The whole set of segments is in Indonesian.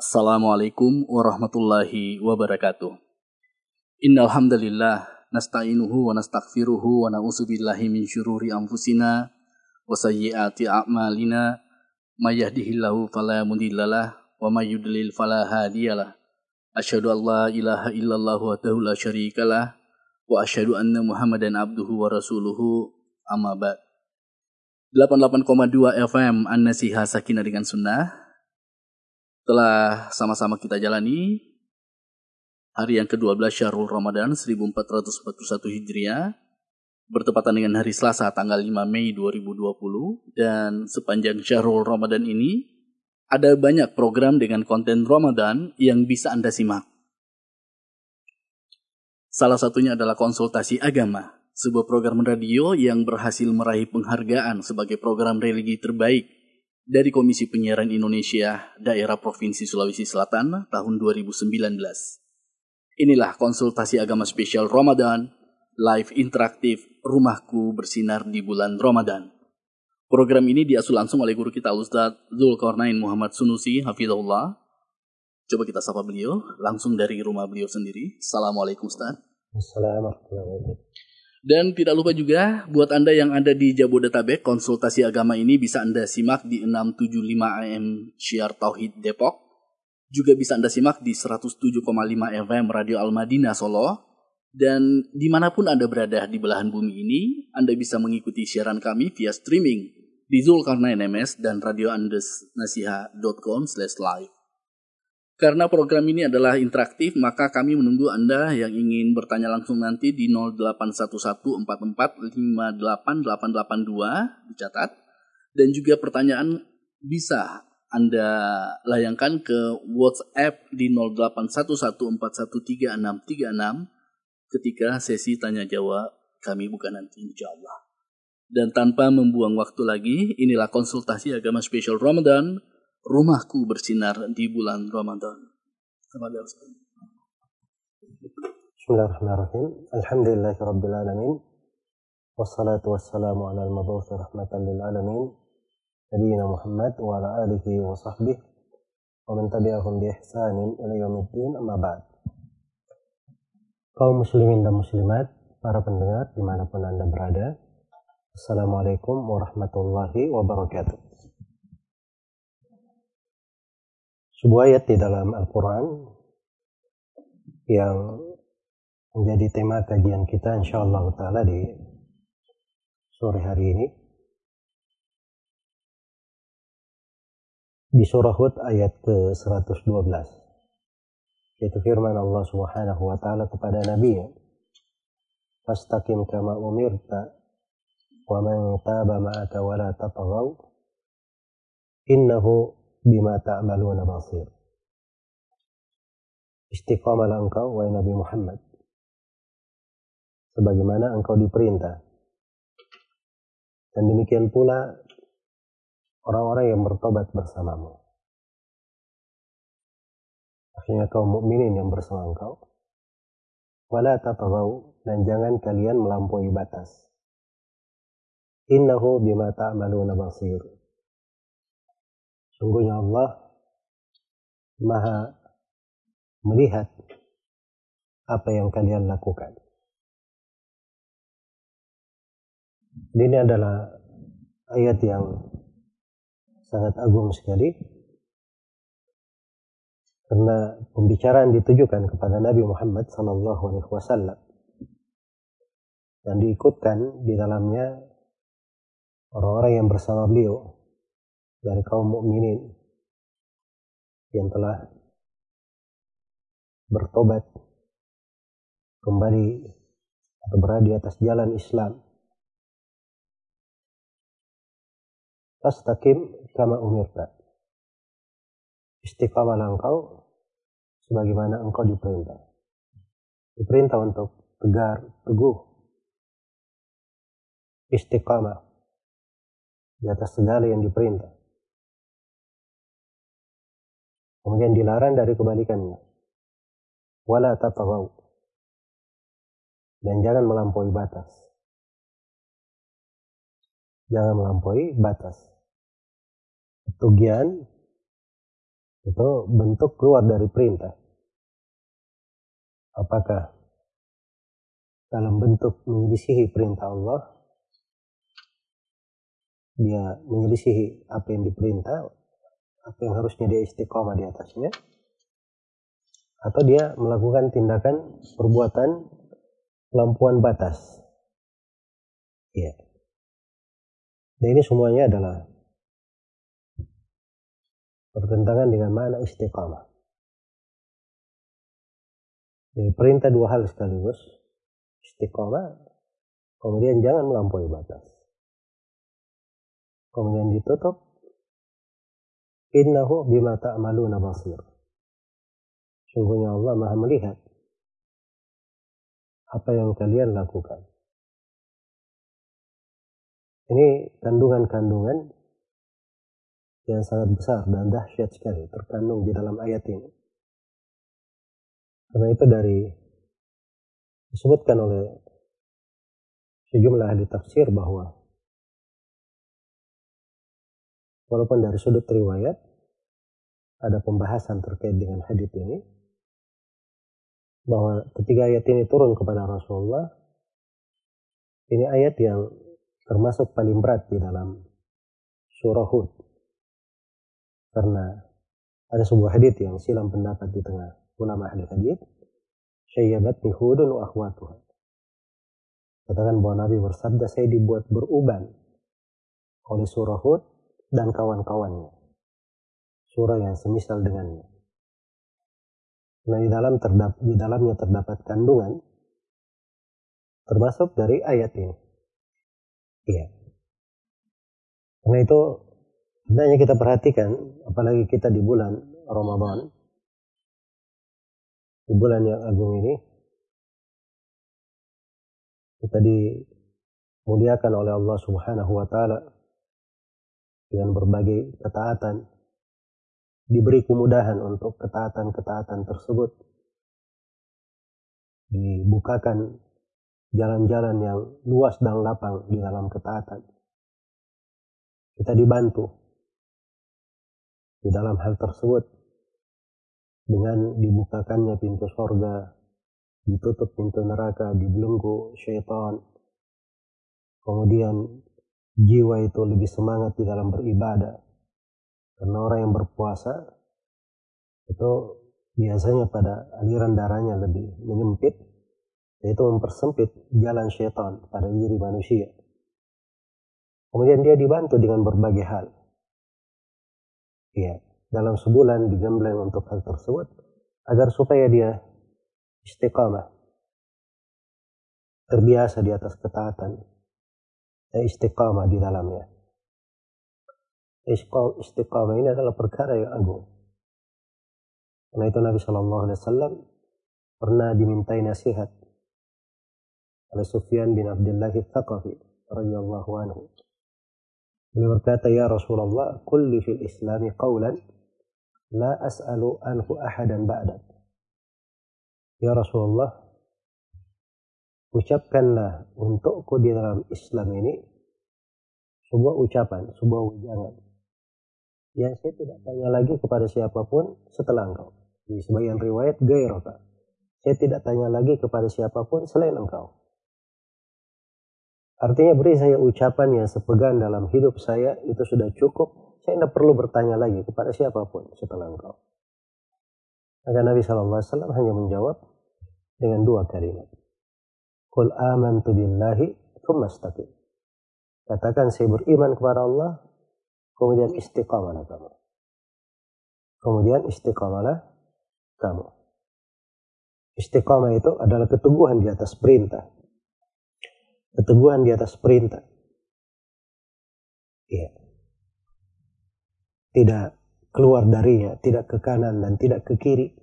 Assalamualaikum warahmatullahi wabarakatuh. Innal hamdalillah nasta'inuhu wa nastaghfiruhu wa na'udzu billahi min syururi anfusina wa sayyiati a'malina may yahdihillahu fala mudhillalah wa may yudlil fala hadiyalah. Asyhadu an la ilaha illallah wahdahu la syarikalah wa asyhadu anna Muhammadan abduhu wa rasuluhu amma ba'd. 88,2 FM An-Nasiha Sakinah dengan Sunnah telah sama-sama kita jalani hari yang ke-12 Syahrul Ramadan 1441 Hijriah bertepatan dengan hari Selasa tanggal 5 Mei 2020 dan sepanjang Syahrul Ramadan ini ada banyak program dengan konten Ramadan yang bisa Anda simak. Salah satunya adalah konsultasi agama, sebuah program radio yang berhasil meraih penghargaan sebagai program religi terbaik dari Komisi Penyiaran Indonesia Daerah Provinsi Sulawesi Selatan tahun 2019. Inilah konsultasi agama spesial Ramadan, live interaktif Rumahku Bersinar di bulan Ramadan. Program ini diasuh langsung oleh guru kita Ustadz Zulkarnain Muhammad Sunusi, Hafizullah. Coba kita sapa beliau langsung dari rumah beliau sendiri. Assalamualaikum Ustaz. Assalamualaikum dan tidak lupa juga buat Anda yang ada di Jabodetabek, konsultasi agama ini bisa Anda simak di 675 AM Syiar Tauhid Depok. Juga bisa Anda simak di 107,5 FM Radio Al-Madinah Solo. Dan di mana pun Anda berada di belahan bumi ini, Anda bisa mengikuti siaran kami via streaming di Zulkarnain MS dan radioandesnasiha.com slash live. Karena program ini adalah interaktif, maka kami menunggu Anda yang ingin bertanya langsung nanti di 08114458882 dicatat. Dan juga pertanyaan bisa Anda layangkan ke WhatsApp di 0811413636 ketika sesi tanya jawab kami bukan nanti insya Allah. Dan tanpa membuang waktu lagi, inilah konsultasi agama spesial Ramadan rumahku bersinar di bulan Ramadan. Bismillahirrahmanirrahim. Alhamdulillahirabbil alamin. Wassalatu wassalamu ala al-mab'uts rahmatan lil alamin. Nabiyyina Muhammad wa ala alihi wa sahbihi wa man tabi'ahum bi ihsanin ila yaumiddin amma ba'd. Kaum muslimin dan muslimat, para pendengar di mana pun anda berada, Assalamualaikum warahmatullahi wabarakatuh. Sebuah ayat di dalam Al-Quran yang menjadi tema kajian kita insyaAllah ta'ala di sore hari ini. Di surah Hud ayat ke-112 yaitu firman Allah Subhanahu wa taala kepada Nabi Fastaqim kama umirta wa man taba ma'aka wa la tatghaw innahu bima ta'maluna basir. Istiqamalah engkau, wahai Nabi Muhammad. Sebagaimana engkau diperintah. Dan demikian pula orang-orang yang bertobat bersamamu. Akhirnya kaum mukminin yang bersama engkau. Wala tataghaw dan jangan kalian melampaui batas. Innahu bima ta'maluna basir Sungguhnya Allah maha melihat apa yang kalian lakukan. Ini adalah ayat yang sangat agung sekali. Karena pembicaraan ditujukan kepada Nabi Muhammad Sallallahu Alaihi Wasallam. Dan diikutkan di dalamnya orang-orang yang bersama beliau dari kaum mukminin yang telah bertobat kembali atau berada di atas jalan Islam. Fastaqim kama umirta. Istiqamalah engkau sebagaimana engkau diperintah. Diperintah untuk tegar, teguh. Istiqamah di atas segala yang diperintah. Kemudian dilarang dari kebalikannya. Wala tatagaw. Dan jangan melampaui batas. Jangan melampaui batas. Tugian itu bentuk keluar dari perintah. Apakah dalam bentuk menyelisihi perintah Allah, dia menyelisihi apa yang diperintah, apa yang harusnya dia istiqomah di atasnya, atau dia melakukan tindakan perbuatan lampuan batas. Ya. Dan ini semuanya adalah bertentangan dengan makna istiqamah. Jadi perintah dua hal sekaligus, istiqamah, kemudian jangan melampaui batas. Kemudian ditutup, innahu bima ta'maluna basir. Sungguhnya Allah maha melihat apa yang kalian lakukan. Ini kandungan-kandungan yang sangat besar dan dahsyat sekali terkandung di dalam ayat ini. Karena itu dari disebutkan oleh sejumlah ahli tafsir bahwa walaupun dari sudut riwayat ada pembahasan terkait dengan hadits ini bahwa ketika ayat ini turun kepada Rasulullah ini ayat yang termasuk paling berat di dalam surah Hud. Karena ada sebuah hadis yang silam pendapat di tengah ulama ahli hadis syayyabat hudun wa katakan bahwa Nabi bersabda saya dibuat beruban oleh surah Hud dan kawan-kawannya. Surah yang semisal dengannya. Nah di dalam terdap di dalamnya terdapat kandungan termasuk dari ayat ini. Iya. Karena itu Hendaknya kita perhatikan, apalagi kita di bulan Ramadan, di bulan yang agung ini, kita dimuliakan oleh Allah Subhanahu wa Ta'ala dengan berbagai ketaatan, diberi kemudahan untuk ketaatan-ketaatan tersebut, dibukakan jalan-jalan yang luas dan lapang di dalam ketaatan. Kita dibantu di dalam hal tersebut dengan dibukakannya pintu sorga, ditutup pintu neraka, dibelenggu syaitan, kemudian jiwa itu lebih semangat di dalam beribadah. Karena orang yang berpuasa itu biasanya pada aliran darahnya lebih menyempit, yaitu mempersempit jalan syaitan pada diri manusia. Kemudian dia dibantu dengan berbagai hal ya dalam sebulan digembleng untuk hal tersebut agar supaya dia istiqamah terbiasa di atas ketaatan istiqamah di dalamnya. Istiqamah ini adalah perkara yang agung. Karena itu Nabi Shallallahu Alaihi Wasallam pernah dimintai nasihat oleh Sufyan bin Abdullah Thaqafi radhiyallahu anhu. Beliau berkata, Ya Rasulullah, kulli fil islami qawlan, la as'alu anhu ahadan ba'dak. Ya Rasulullah, ucapkanlah untukku di dalam Islam ini sebuah ucapan, sebuah ujangan. Yang saya tidak tanya lagi kepada siapa pun setelah engkau. Di sebagian riwayat, gairota. Saya tidak tanya lagi kepada siapa pun selain engkau. Artinya beri saya ucapan yang sepegan dalam hidup saya itu sudah cukup. Saya tidak perlu bertanya lagi kepada siapa pun setelah engkau. Maka Nabi SAW hanya menjawab dengan dua kalimat. Qul amantu billahi thumma istaqim. Katakan saya beriman kepada Allah, kemudian istiqamalah kamu. Kemudian istiqamalah kamu. Istiqamah itu adalah keteguhan di atas perintah keteguhan di atas perintah. Ya. Tidak keluar darinya, tidak ke kanan dan tidak ke kiri.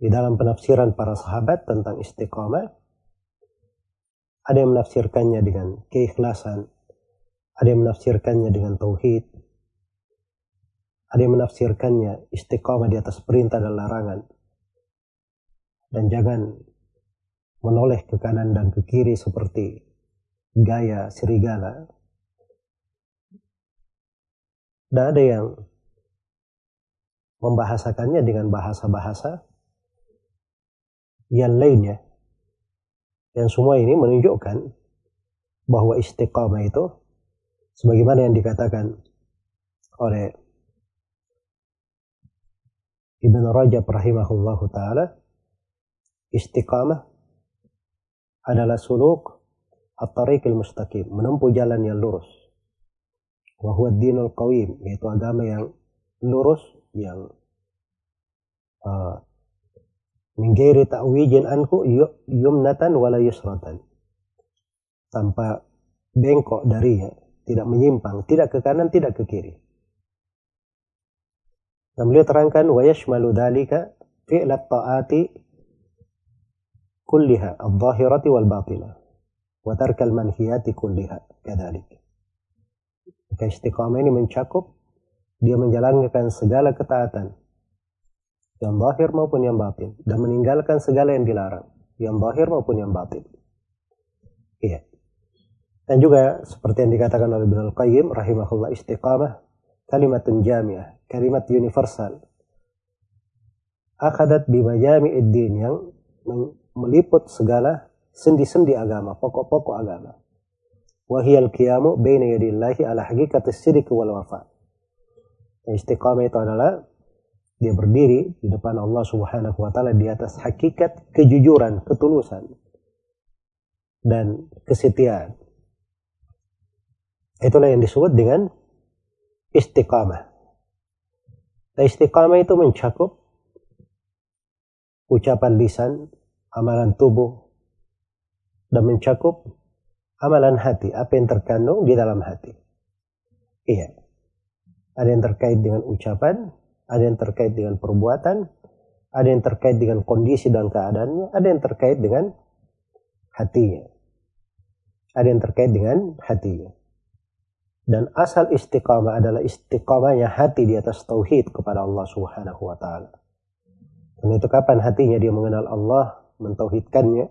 Di dalam penafsiran para sahabat tentang istiqamah, ada yang menafsirkannya dengan keikhlasan, ada yang menafsirkannya dengan tauhid, ada yang menafsirkannya istiqamah di atas perintah dan larangan. Dan jangan menoleh ke kanan dan ke kiri seperti gaya serigala. Dan ada yang membahasakannya dengan bahasa-bahasa yang lainnya. Yang semua ini menunjukkan bahwa istiqamah itu sebagaimana yang dikatakan oleh Ibn Rajab rahimahullahu taala istiqamah adalah suluk at-tariqil mustaqim, menempuh jalan yang lurus. Wa huwa dinul qawim, yaitu agama yang lurus, yang uh, min ghairi ta'wijin anhu yumnatan wala yusratan. Tanpa bengkok darinya, tidak menyimpang, tidak ke kanan, tidak ke kiri. Dan beliau terangkan wa yashmalu dhalika fi'la ta'ati kulliha adh-dhahirati wal batinah wa tarkal manhiyati kulliha kadzalik. Maka istiqamah ini mencakup dia menjalankan segala ketaatan yang zahir maupun yang batin dan meninggalkan segala yang dilarang yang zahir maupun yang batin. Iya. Dan juga seperti yang dikatakan oleh Ibnu Qayyim rahimahullah istiqamah kalimatun jamiah kalimat universal. Akadat bimajami'id din yang meliput segala sendi-sendi agama pokok-pokok agama. Wahiyal qiyamu baina yadillahi ala haqiqatis sidq wal wafa. Istiqamah itu adalah dia berdiri di depan Allah Subhanahu wa taala di atas hakikat kejujuran, ketulusan dan kesetiaan. Itulah yang disebut dengan istiqamah. Nah, istiqamah itu mencakup ucapan lisan, amalan tubuh, dan mencakup amalan hati, apa yang terkandung di dalam hati. Iya. Ada yang terkait dengan ucapan, ada yang terkait dengan perbuatan, ada yang terkait dengan kondisi dan keadaannya, ada yang terkait dengan hatinya. Ada yang terkait dengan hatinya. Dan asal istiqamah adalah istiqamahnya hati di atas tauhid kepada Allah Subhanahu wa taala. Dan itu kapan hatinya dia mengenal Allah, mentauhidkannya,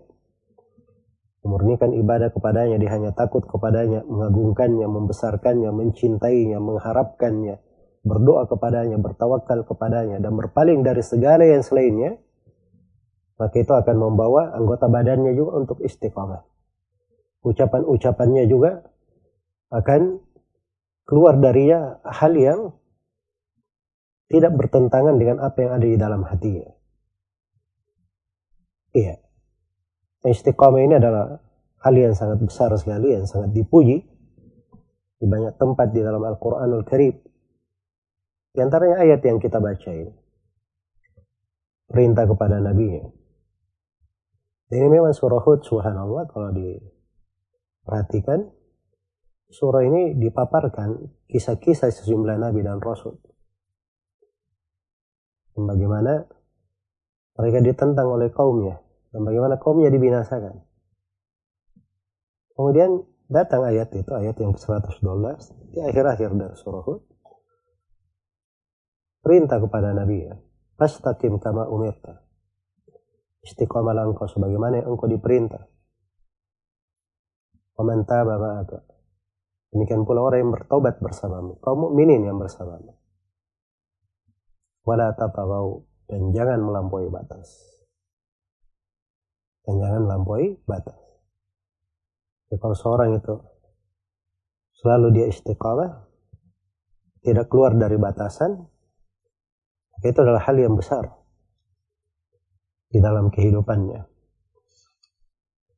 memurnikan ibadah kepadanya, dia hanya takut kepadanya, mengagungkannya, membesarkannya, mencintainya, mengharapkannya, berdoa kepadanya, bertawakal kepadanya, dan berpaling dari segala yang selainnya, maka itu akan membawa anggota badannya juga untuk istiqamah. Ucapan-ucapannya juga akan keluar darinya hal yang tidak bertentangan dengan apa yang ada di dalam hatinya. Iya. Istiqamah ini adalah hal yang sangat besar sekali, yang sangat dipuji di banyak tempat di dalam Al-Quranul Karim. Di antaranya ayat yang kita baca ini. Perintah kepada Nabi. Ini memang surah Hud, subhanallah, kalau diperhatikan, surah ini dipaparkan kisah-kisah sejumlah Nabi dan Rasul. Dan bagaimana mereka ditentang oleh kaumnya. Dan bagaimana kaumnya dibinasakan. Kemudian datang ayat itu, ayat yang ke-112, di akhir-akhir dari surah Hud perintah kepada Nabi ya. Fastaqim kama umirta. Istiqamalah engkau sebagaimana engkau diperintah. Waman taba ma'aka. Demikian pula orang yang bertobat bersamamu. Kaum mukminin yang bersamamu. Wala tatawau. Dan jangan melampaui batas. Dan jangan melampaui batas. Jadi kalau seorang itu selalu dia istiqamah, tidak keluar dari batasan, itu adalah hal yang besar di dalam kehidupannya.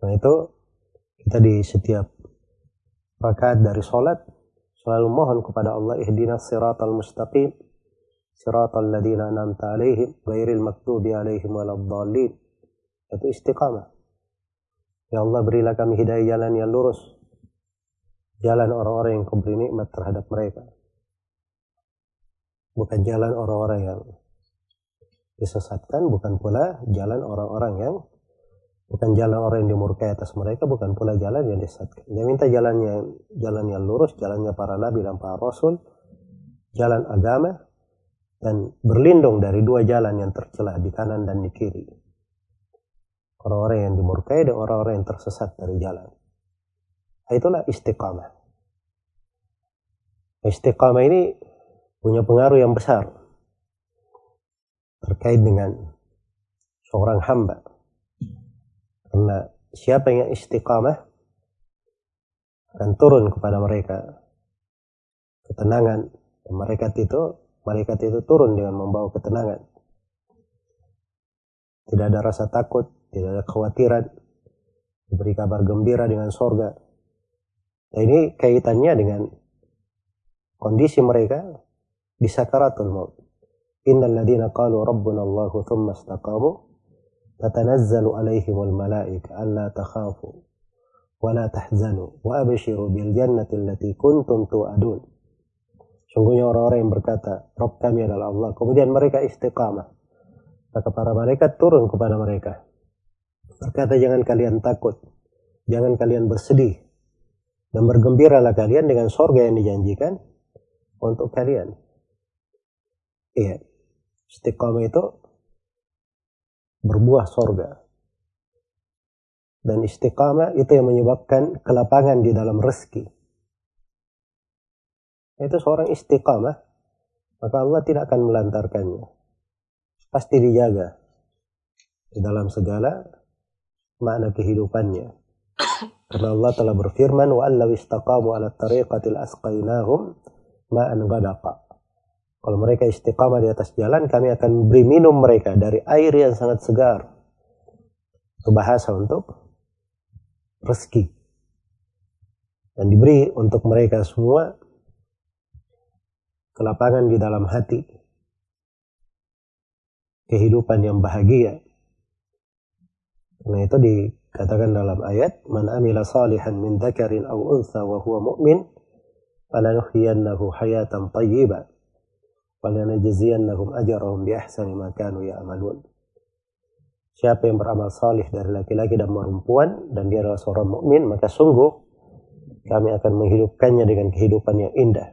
Nah itu kita di setiap rakaat dari sholat selalu mohon kepada Allah ihdinas siratal mustaqim siratal ladina an'amta alaihim ghairil maktubi alaihim waladdallin itu istiqamah. Ya Allah berilah kami hidayah jalan yang lurus. Jalan orang-orang yang kau beri nikmat terhadap mereka bukan jalan orang-orang yang disesatkan, bukan pula jalan orang-orang yang bukan jalan orang yang dimurkai atas mereka, bukan pula jalan yang disesatkan. Dia minta jalannya jalan yang lurus, jalannya para nabi dan para rasul, jalan agama dan berlindung dari dua jalan yang tercela di kanan dan di kiri. Orang-orang yang dimurkai dan orang-orang yang tersesat dari jalan. Itulah istiqamah. Istiqamah ini punya pengaruh yang besar terkait dengan seorang hamba. Karena siapa yang istiqamah akan turun kepada mereka ketenangan. Dan mereka itu, mereka itu turun dengan membawa ketenangan. Tidak ada rasa takut, tidak ada kekhawatiran, diberi kabar gembira dengan sorga. Nah ini kaitannya dengan kondisi mereka di sakaratul maut. Innal ladina qalu rabbuna Allahu thumma istaqamu tatanazzalu alaihimul malaika alla takhafu wa la tahzanu wa abshiru bil jannati allati kuntum tu'adun. Sungguhnya orang-orang yang berkata, Rabb kami adalah Allah. Kemudian mereka istiqamah. Maka para malaikat turun kepada mereka. Berkata, jangan kalian takut. Jangan kalian bersedih. Dan bergembiralah kalian dengan sorga yang dijanjikan untuk kalian. Iya. Istiqomah itu berbuah sorga. Dan istiqamah itu yang menyebabkan kelapangan di dalam rezeki. Itu seorang istiqamah, maka Allah tidak akan melantarkannya. Pasti dijaga di dalam segala makna kehidupannya. Karena Allah telah berfirman, "Wa allaw 'ala tariqatil asqainahum ma'an ghadaqa." Kalau mereka istiqamah di atas jalan, kami akan beri minum mereka dari air yang sangat segar. Itu bahasa untuk rezeki. Dan diberi untuk mereka semua kelapangan di dalam hati. Kehidupan yang bahagia. Karena itu di Katakan dalam ayat, "Man amila salihan min dzakarin aw untha wa huwa mu'min, falanuhyiyannahu hayatan thayyibah wa lanajziyannahum ajrahum bi ahsani ma kanu ya'malun." Siapa yang beramal salih dari laki-laki dan perempuan dan dia adalah seorang mukmin, maka sungguh kami akan menghidupkannya dengan kehidupan yang indah.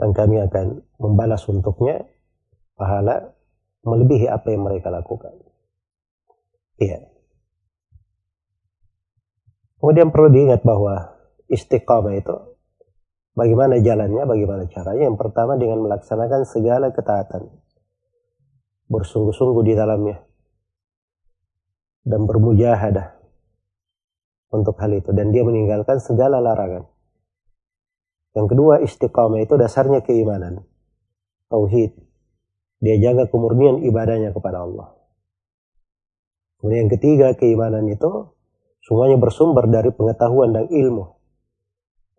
Dan kami akan membalas untuknya pahala melebihi apa yang mereka lakukan. Iya. Kemudian perlu diingat bahwa istiqamah itu bagaimana jalannya, bagaimana caranya. Yang pertama dengan melaksanakan segala ketaatan. Bersungguh-sungguh di dalamnya. Dan bermujahadah untuk hal itu. Dan dia meninggalkan segala larangan. Yang kedua istiqamah itu dasarnya keimanan. Tauhid. Dia jaga kemurnian ibadahnya kepada Allah. Kemudian yang ketiga, keimanan itu semuanya bersumber dari pengetahuan dan ilmu.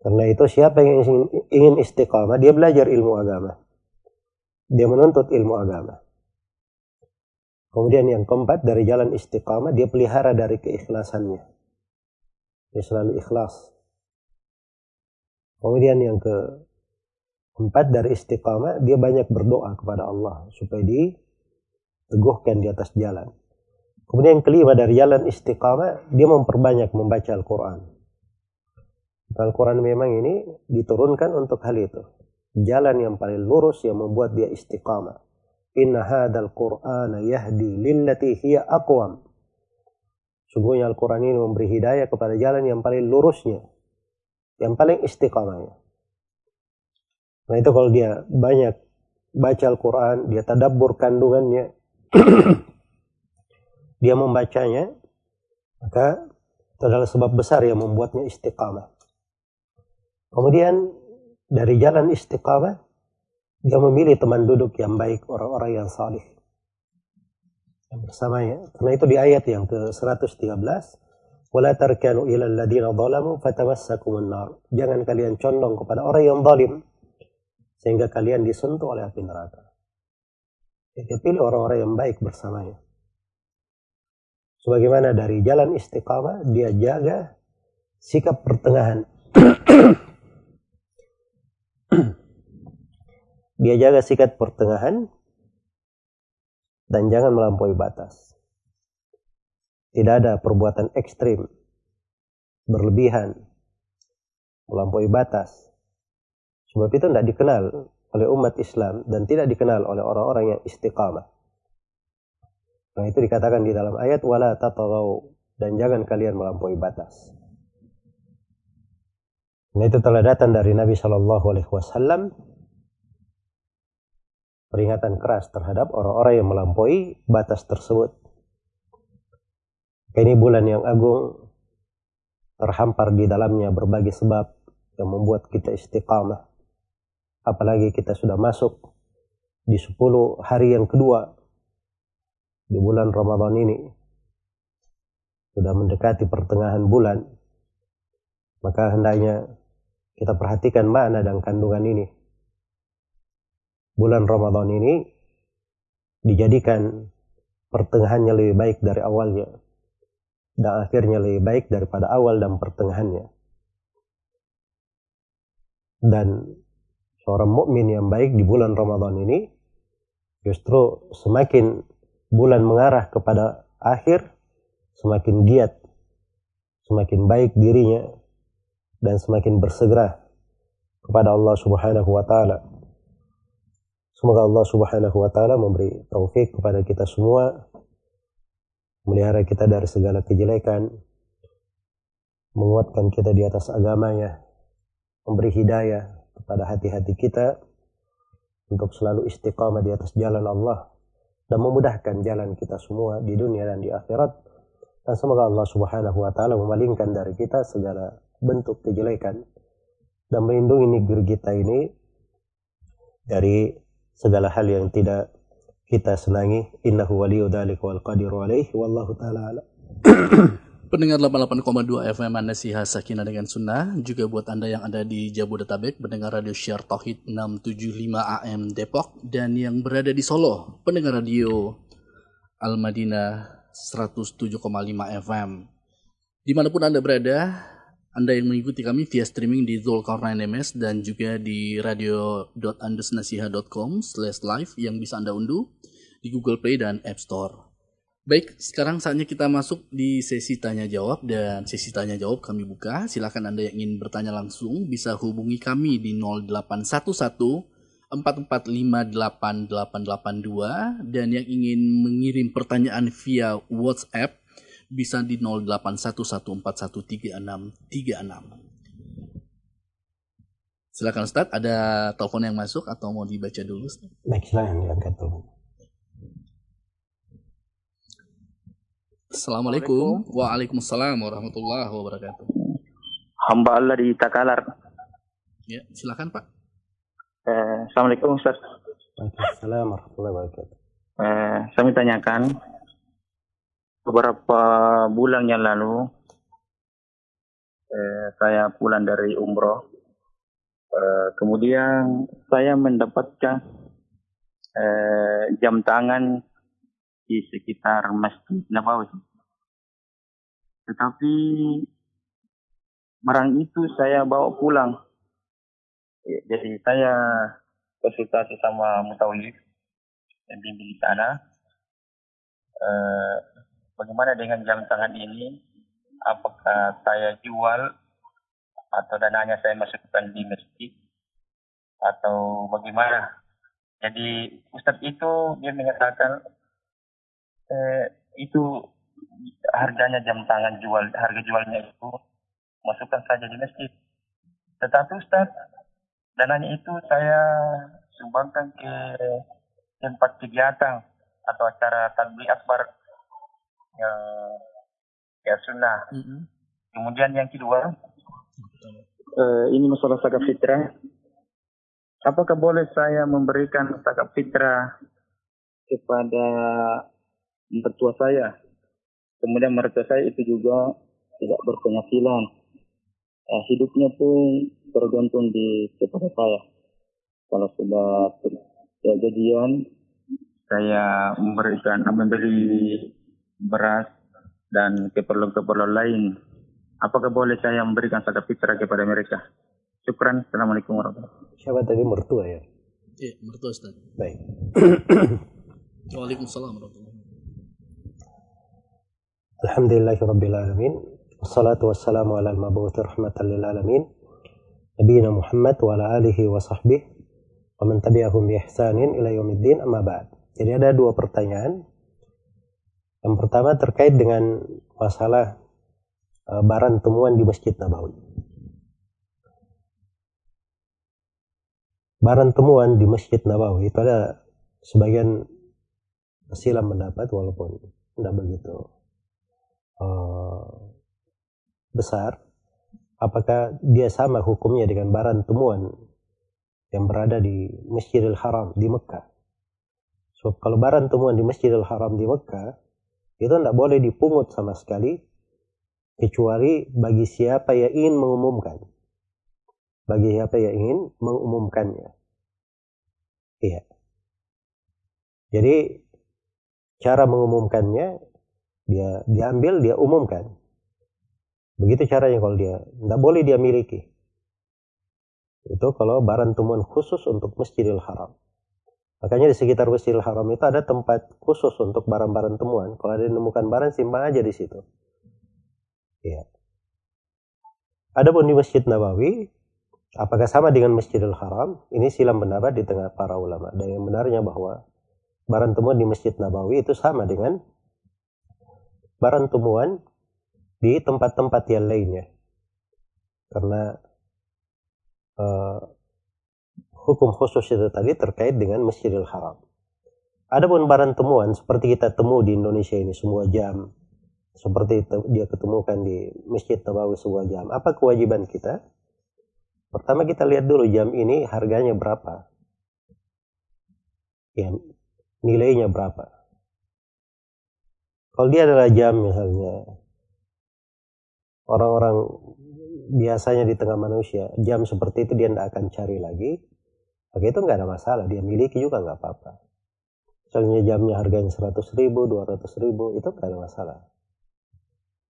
Karena itu siapa yang ingin istiqamah, dia belajar ilmu agama. Dia menuntut ilmu agama. Kemudian yang keempat, dari jalan istiqamah, dia pelihara dari keikhlasannya. Dia selalu ikhlas. Kemudian yang keempat dari istiqamah, dia banyak berdoa kepada Allah supaya diteguhkan di atas jalan. Kemudian yang kelima dari jalan istiqamah, dia memperbanyak membaca Al-Quran. Al-Quran memang ini diturunkan untuk hal itu. Jalan yang paling lurus yang membuat dia istiqamah. Inna hadal Qur'ana yahdi lillati hiya aqwam. Sungguhnya Al-Quran ini memberi hidayah kepada jalan yang paling lurusnya. Yang paling istiqamahnya. Nah itu kalau dia banyak baca Al-Quran, dia tadabbur kandungannya, dia membacanya, maka itu adalah sebab besar yang membuatnya istiqamah. Kemudian dari jalan istiqamah dia memilih teman duduk yang baik orang-orang yang salih yang bersamanya. Karena itu di ayat yang ke-113 wala tarkanu ila alladziina dhalamu fatamassakumun nar. Jangan kalian condong kepada orang yang zalim sehingga kalian disentuh oleh api neraka. Jadi pilih orang-orang yang baik bersamanya. Sebagaimana dari jalan istiqamah dia jaga sikap pertengahan dia jaga sikap pertengahan dan jangan melampaui batas. Tidak ada perbuatan ekstrim, berlebihan, melampaui batas. Sebab itu tidak dikenal oleh umat Islam dan tidak dikenal oleh orang-orang yang istiqamah. Nah itu dikatakan di dalam ayat wala dan jangan kalian melampaui batas. Nah itu telah datang dari Nabi Shallallahu Alaihi Wasallam peringatan keras terhadap orang-orang yang melampaui batas tersebut. Ini bulan yang agung terhampar di dalamnya berbagai sebab yang membuat kita istiqamah. Apalagi kita sudah masuk di 10 hari yang kedua di bulan Ramadan ini. Sudah mendekati pertengahan bulan. Maka hendaknya kita perhatikan makna dan kandungan ini. Bulan Ramadan ini dijadikan pertengahannya lebih baik dari awalnya dan akhirnya lebih baik daripada awal dan pertengahannya. Dan seorang mukmin yang baik di bulan Ramadan ini justru semakin bulan mengarah kepada akhir semakin giat semakin baik dirinya dan semakin bersegera kepada Allah Subhanahu wa taala. Semoga Allah Subhanahu wa taala memberi taufik kepada kita semua melihara kita dari segala kejelekan, menguatkan kita di atas agamanya, memberi hidayah kepada hati-hati kita untuk selalu istiqamah di atas jalan Allah dan memudahkan jalan kita semua di dunia dan di akhirat. Dan semoga Allah Subhanahu wa taala memalingkan dari kita segala bentuk kejelekan dan melindungi negeri kita ini dari segala hal yang tidak kita senangi. Innahu waliyu dzalika wal qadiru alaihi wallahu taala Pendengar 88,2 FM Anda Siha Sakina dengan Sunnah. Juga buat Anda yang ada di Jabodetabek Pendengar Radio Syar Tauhid 675 AM Depok. Dan yang berada di Solo Pendengar Radio Al-Madinah 107,5 FM Di mana pun Anda berada Anda yang mengikuti kami via streaming di Zulkarnain MS Dan juga di radio.andesnasiha.com slash live Yang bisa Anda unduh di Google Play dan App Store Baik, sekarang saatnya kita masuk di sesi tanya jawab dan sesi tanya jawab kami buka. Silakan Anda yang ingin bertanya langsung bisa hubungi kami di 0811 4458882 dan yang ingin mengirim pertanyaan via WhatsApp bisa di 0811413636. Silakan Ustaz, ada telepon yang masuk atau mau dibaca dulu? Baik, silakan diangkat dulu. Assalamualaikum. Waalaikumsalam warahmatullahi wabarakatuh. Hamba Allah di Takalar. Ya, silakan Pak. Eh, Assalamualaikum Ustaz. Waalaikumsalam warahmatullahi wabarakatuh. Eh, saya tanyakan beberapa bulan yang lalu eh, saya pulang dari umroh. Eh, kemudian saya mendapatkan eh, jam tangan di sekitar Masjid Nabawi. Tetapi barang itu saya bawa pulang. Ya, jadi saya konsultasi sama mutawif yang bimbing di sana. Eh, bagaimana dengan jam tangan ini? Apakah saya jual atau dananya saya masukkan di masjid atau bagaimana? Jadi Ustadz itu dia mengatakan eh, itu harganya jam tangan jual harga jualnya itu masukkan saja di masjid. Tetapi Ustaz, dananya itu saya sumbangkan ke tempat kegiatan atau acara tabligh akbar yang ya sunnah. Mm -hmm. Kemudian yang kedua, uh, ini masalah zakat fitrah. Apakah boleh saya memberikan zakat fitrah kepada mertua saya. Kemudian mertua saya itu juga tidak berpenghasilan. Eh, hidupnya pun tergantung di kepada saya. Kalau sudah kejadian, saya memberikan membeli beras dan keperluan-keperluan lain. Apakah boleh saya memberikan zakat fitrah kepada mereka? Syukran. Assalamualaikum warahmatullahi wabarakatuh. Siapa tadi mertua ya? Iya, mertua Ustaz. Baik. Waalaikumsalam warahmatullahi Alhamdulillahi Rabbil Alamin Wassalatu wassalamu ala al-mabuthi rahmatan lil alamin Nabiina Muhammad wa ala alihi wa sahbihi Wa man tabi'ahum bi ihsanin ila yaumiddin amma ba'd Jadi ada dua pertanyaan Yang pertama terkait dengan masalah uh, barang temuan di Masjid Nabawi. Barang temuan di Masjid Nabawi itu ada sebagian silam mendapat walaupun tidak begitu uh, besar. Apakah dia sama hukumnya dengan barang temuan yang berada di Masjidil Haram di Mekah? Sebab kalau barang temuan di Masjidil Haram di Mekah itu tidak boleh dipungut sama sekali kecuali bagi siapa yang ingin mengumumkan. Bagi siapa yang ingin mengumumkannya. Iya. Jadi cara mengumumkannya dia diambil dia umumkan. Begitu caranya kalau dia tidak boleh dia miliki. Itu kalau barang temuan khusus untuk Masjidil Haram makanya di sekitar Masjidil Haram itu ada tempat khusus untuk barang-barang temuan kalau ada menemukan barang simpan aja di situ ya Adapun di Masjid Nabawi, apakah sama dengan Masjidil Haram? Ini silam pendapat di tengah para ulama. Dan yang benarnya bahwa barang temuan di Masjid Nabawi itu sama dengan barang temuan di tempat-tempat yang lainnya. Karena uh, hukum khusus itu tadi terkait dengan Masjidil Haram. Adapun barang temuan seperti kita temu di Indonesia ini semua jam, seperti dia ketemukan di Masjid Nabawi sebuah jam. Apa kewajiban kita? Pertama kita lihat dulu jam ini harganya berapa. Ya, nilainya berapa. Kalau dia adalah jam misalnya, orang-orang biasanya di tengah manusia, jam seperti itu dia tidak akan cari lagi, maka itu nggak ada masalah, dia miliki juga nggak apa-apa. Misalnya jamnya harganya 100 ribu, 200 ribu, itu nggak ada masalah.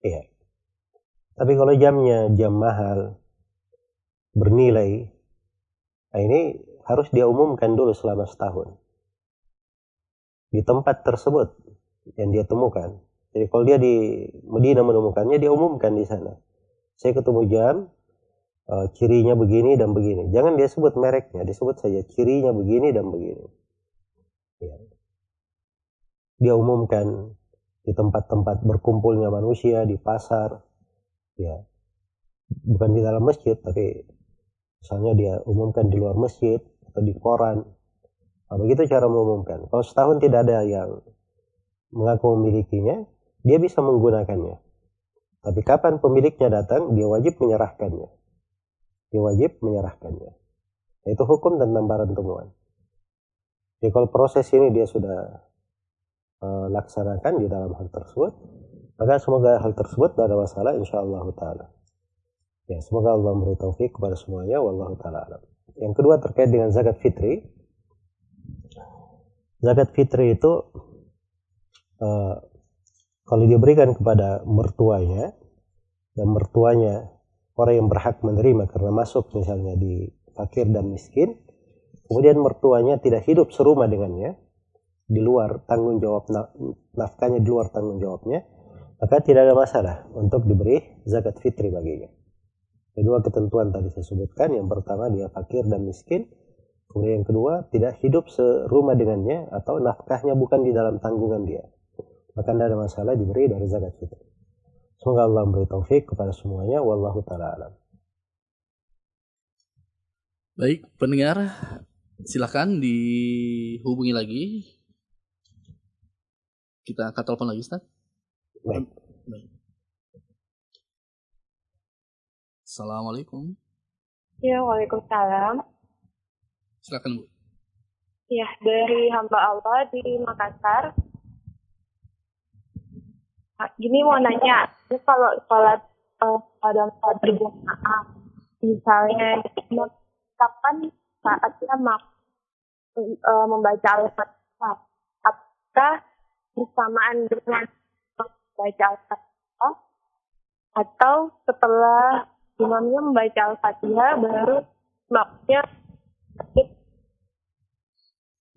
Iya. Tapi kalau jamnya jam mahal, bernilai, nah ini harus dia umumkan dulu selama setahun di tempat tersebut yang dia temukan. Jadi kalau dia di Medina menemukannya, dia umumkan di sana. Saya ketemu jam, uh, cirinya begini dan begini. Jangan dia sebut mereknya, disebut saja cirinya begini dan begini. Ya. Dia umumkan di tempat-tempat berkumpulnya manusia, di pasar, ya, bukan di dalam masjid, tapi misalnya dia umumkan di luar masjid atau di koran, Nah, begitu cara mengumumkan. Kalau setahun tidak ada yang mengaku memilikinya, dia bisa menggunakannya. Tapi kapan pemiliknya datang, dia wajib menyerahkannya. Dia wajib menyerahkannya. Itu hukum tentang barang temuan. Jadi kalau proses ini dia sudah uh, laksanakan di dalam hal tersebut, maka semoga hal tersebut tidak ada masalah insyaallah taala. Ya, semoga Allah memberi taufik kepada semuanya wallahu taala alam. Yang kedua terkait dengan zakat fitri, zakat fitri itu uh, kalau diberikan kepada mertuanya dan mertuanya orang yang berhak menerima karena masuk misalnya di fakir dan miskin kemudian mertuanya tidak hidup serumah dengannya di luar tanggung jawab nafkahnya di luar tanggung jawabnya maka tidak ada masalah untuk diberi zakat fitri baginya kedua ketentuan tadi saya sebutkan yang pertama dia fakir dan miskin Kemudian yang kedua, tidak hidup serumah dengannya atau nafkahnya bukan di dalam tanggungan dia. Maka tidak ada masalah diberi dari zakat fitri. Semoga Allah memberi taufik kepada semuanya. Wallahu ta'ala alam. Baik, pendengar, silakan dihubungi lagi. Kita angkat telepon lagi, Ustaz. Baik. Baik. Assalamualaikum. Ya, waalaikumsalam. Silakan Bu. Ya, dari hamba Allah di Makassar. Gini mau nanya, ini kalau sholat uh, pada sholat berjamaah, misalnya kapan saatnya mak uh, membaca Al-Fatihah? Apakah bersamaan dengan membaca Al-Fatihah atau setelah imamnya membaca Al-Fatihah baru maknya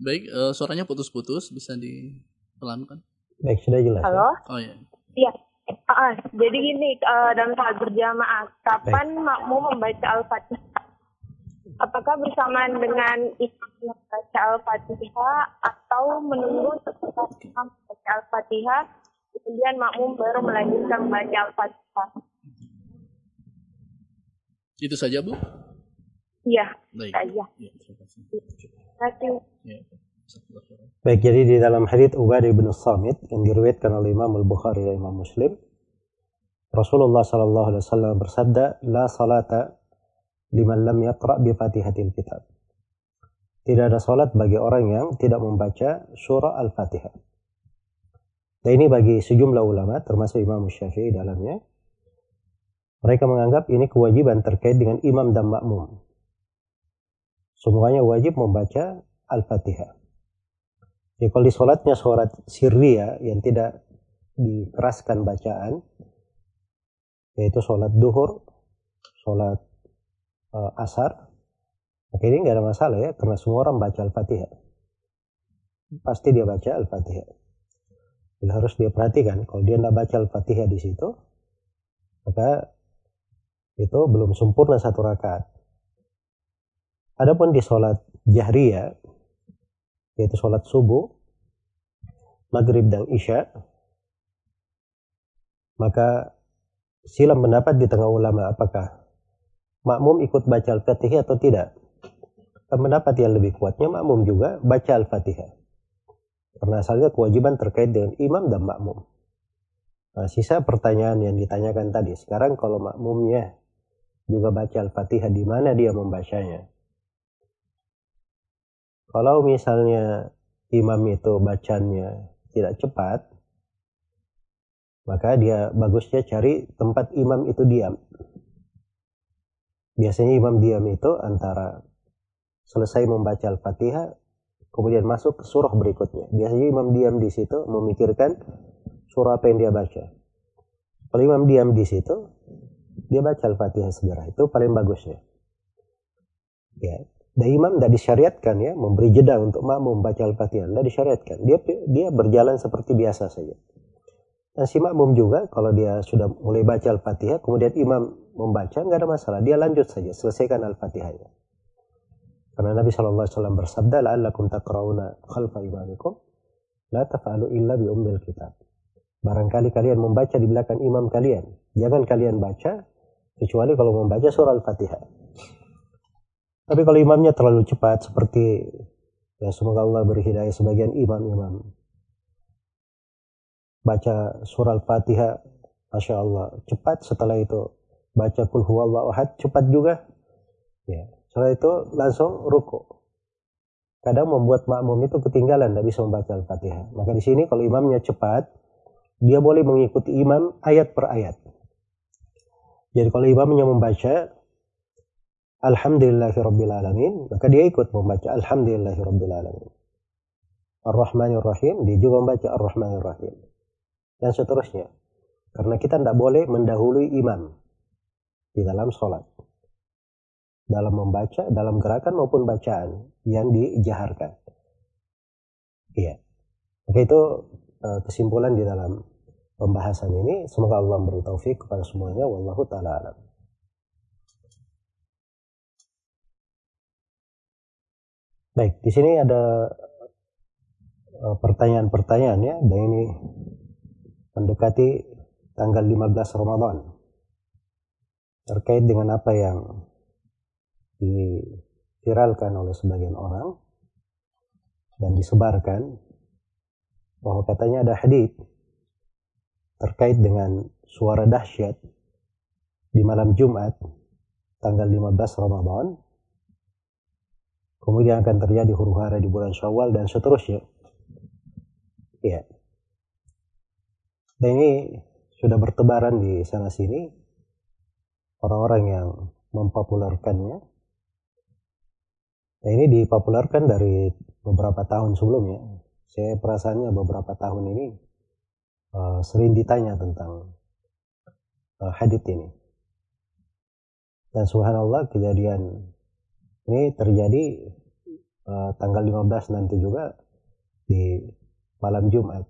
Baik, uh, suaranya putus-putus, bisa dipelankan? Baik, sudah jelas. Ya? Halo? Oh ya. Iya. Uh, jadi gini, uh, dalam saat berjamaah, kapan Baik. makmum membaca Al-Fatihah? Apakah bersamaan dengan imam membaca Al-Fatihah atau menunggu setelah imam membaca Al-Fatihah, kemudian makmum baru melanjutkan membaca Al-Fatihah? Itu saja, Bu? Iya, Baik. saja. Ya, terima kasih. Terima kasih. Ya. Baik, jadi di dalam hadits Ubadah bin Samit yang diriwayatkan oleh Imam Al-Bukhari dan Imam Muslim, Rasulullah sallallahu alaihi wasallam bersabda, "La salata liman lam yaqra bi Fatihatil Kitab." Tidak ada salat bagi orang yang tidak membaca surah Al-Fatihah. Dan ini bagi sejumlah ulama, termasuk Imam Syafi'i dalamnya, mereka menganggap ini kewajiban terkait dengan imam dan makmum. Semuanya wajib membaca Al-Fatihah. Jadi kalau di sholatnya sholat sirria yang tidak dikeraskan bacaan, yaitu sholat duhur, sholat uh, asar, maka ini nggak ada masalah ya, karena semua orang baca Al-Fatihah. Pasti dia baca Al-Fatihah. Jadi harus dia perhatikan, kalau dia tidak baca Al-Fatihah di situ, maka itu belum sempurna satu rakaat. Adapun di sholat jahriyah, yaitu sholat subuh, maghrib dan isya, maka silam pendapat di tengah ulama apakah makmum ikut baca al-fatihah atau tidak. Pendapat yang lebih kuatnya makmum juga baca al-fatihah. Karena asalnya kewajiban terkait dengan imam dan makmum. Nah, sisa pertanyaan yang ditanyakan tadi, sekarang kalau makmumnya juga baca al-fatihah, di mana dia membacanya? Kalau misalnya imam itu bacanya tidak cepat, maka dia bagusnya cari tempat imam itu diam. Biasanya imam diam itu antara selesai membaca Al-Fatihah, kemudian masuk ke surah berikutnya. Biasanya imam diam di situ memikirkan surah apa yang dia baca. Kalau imam diam di situ, dia baca Al-Fatihah segera. Itu paling bagusnya. Ya, dan imam tidak disyariatkan ya memberi jeda untuk makmum baca al-fatihah. Tidak disyariatkan. Dia dia berjalan seperti biasa saja. Dan si makmum juga kalau dia sudah mulai baca al-fatihah, kemudian imam membaca nggak ada masalah. Dia lanjut saja, selesaikan al-fatihahnya. Karena Nabi SAW bersabda, "La'allakum taqra'una khalfa imamikum, la taf'alu illa bi ummil kitab." Barangkali kalian membaca di belakang imam kalian. Jangan kalian baca kecuali kalau membaca surah al-fatihah. Tapi kalau imamnya terlalu cepat seperti ya semoga Allah beri hidayah sebagian imam-imam. Baca surah Al-Fatihah, Masya Allah, cepat setelah itu baca kul huwallahu ahad, cepat juga. Ya, setelah itu langsung ruku. Kadang membuat makmum itu ketinggalan, tidak bisa membaca Al-Fatihah. Maka di sini kalau imamnya cepat, dia boleh mengikuti imam ayat per ayat. Jadi kalau imamnya membaca Alhamdulillahirrabbilalamin, maka dia ikut membaca Alhamdulillahirrabbilalamin. Ar-Rahmanir-Rahim, dia juga membaca Ar-Rahmanir-Rahim. Dan seterusnya. Karena kita tidak boleh mendahului imam di dalam sholat. Dalam membaca, dalam gerakan maupun bacaan yang dijaharkan. Iya. Oke itu eh, kesimpulan di dalam pembahasan ini. Semoga Allah memberi taufik kepada semuanya. Wallahu ta'ala alam. Baik, di sini ada eh, pertanyaan-pertanyaan ya, dan ini mendekati tanggal 15 Ramadan. Terkait dengan apa yang diviralkan oleh sebagian orang dan disebarkan bahwa katanya ada hadis terkait dengan suara dahsyat di malam Jumat tanggal 15 Ramadan kemudian akan terjadi huru hara di bulan Syawal dan seterusnya. Ya. Dan ini sudah bertebaran di sana sini orang-orang yang mempopulerkannya. Dan ini dipopulerkan dari beberapa tahun sebelumnya. Saya perasaannya beberapa tahun ini uh, sering ditanya tentang uh, ini. Dan subhanallah kejadian ini terjadi uh, tanggal 15 nanti juga di malam Jumat.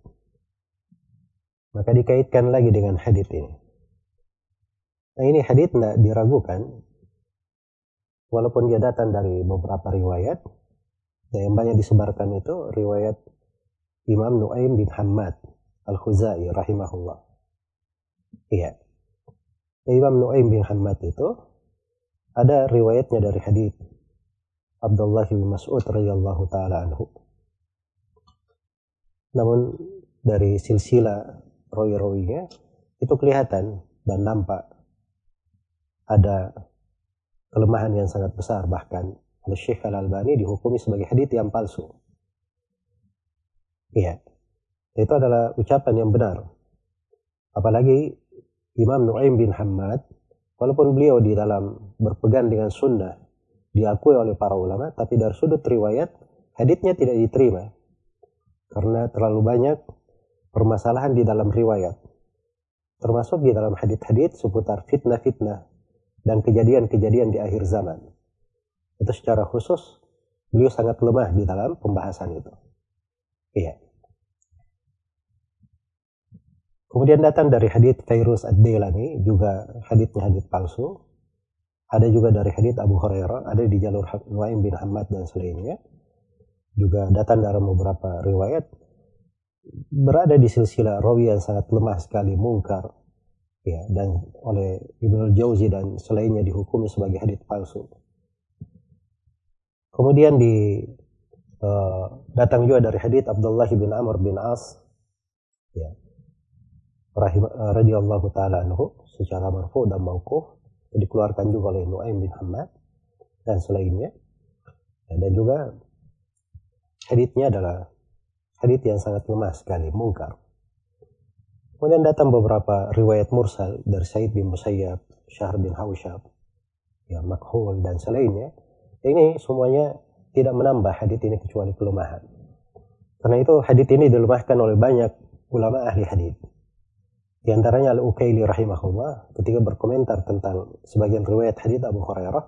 Maka dikaitkan lagi dengan hadis ini. Nah ini hadis tidak diragukan. Walaupun dia datang dari beberapa riwayat. Dan yang banyak disebarkan itu riwayat Imam Nuaim bin Hamad Al-Khuzai rahimahullah. Iya. Imam Nuaim bin Hamad itu ada riwayatnya dari hadis Abdullah bin Mas'ud radhiyallahu taala anhu. namun dari silsilah rawi-rawinya itu kelihatan dan nampak ada kelemahan yang sangat besar bahkan oleh Syekh Al-Albani dihukumi sebagai hadith yang palsu. Iya. Itu adalah ucapan yang benar. Apalagi Imam Nu'aim bin Hamad, walaupun beliau di dalam berpegang dengan sunnah, diakui oleh para ulama, tapi dari sudut riwayat, hadithnya tidak diterima. Karena terlalu banyak permasalahan di dalam riwayat. Termasuk di dalam hadith-hadith seputar fitnah-fitnah dan kejadian-kejadian di akhir zaman. Itu secara khusus beliau sangat lemah di dalam pembahasan itu. Iya. Kemudian datang dari hadith Fairuz Ad-Dailani, juga hadithnya hadith palsu. Ada juga dari hadith Abu Hurairah, ada di jalur Nuaim bin Ahmad dan selainnya. Juga datang dari beberapa riwayat. Berada di silsilah rawi yang sangat lemah sekali, mungkar. Ya, dan oleh Ibnu Jauzi dan selainnya dihukumi sebagai hadith palsu. Kemudian di uh, datang juga dari hadith Abdullah bin Amr bin As ya, rahim uh, radhiyallahu taala anhu secara marfu dan mauquf dikeluarkan juga oleh Nuaim bin Hamad dan selainnya ya, dan juga hadithnya adalah hadith yang sangat lemah sekali mungkar kemudian datang beberapa riwayat mursal dari Said bin Musayyab Syahr bin Hawshab ya makhul dan selainnya ini semuanya tidak menambah hadith ini kecuali kelemahan. Karena itu hadith ini dilemahkan oleh banyak ulama ahli hadith. Di antaranya Al-Ukaili rahimahullah ketika berkomentar tentang sebagian riwayat hadith Abu Hurairah.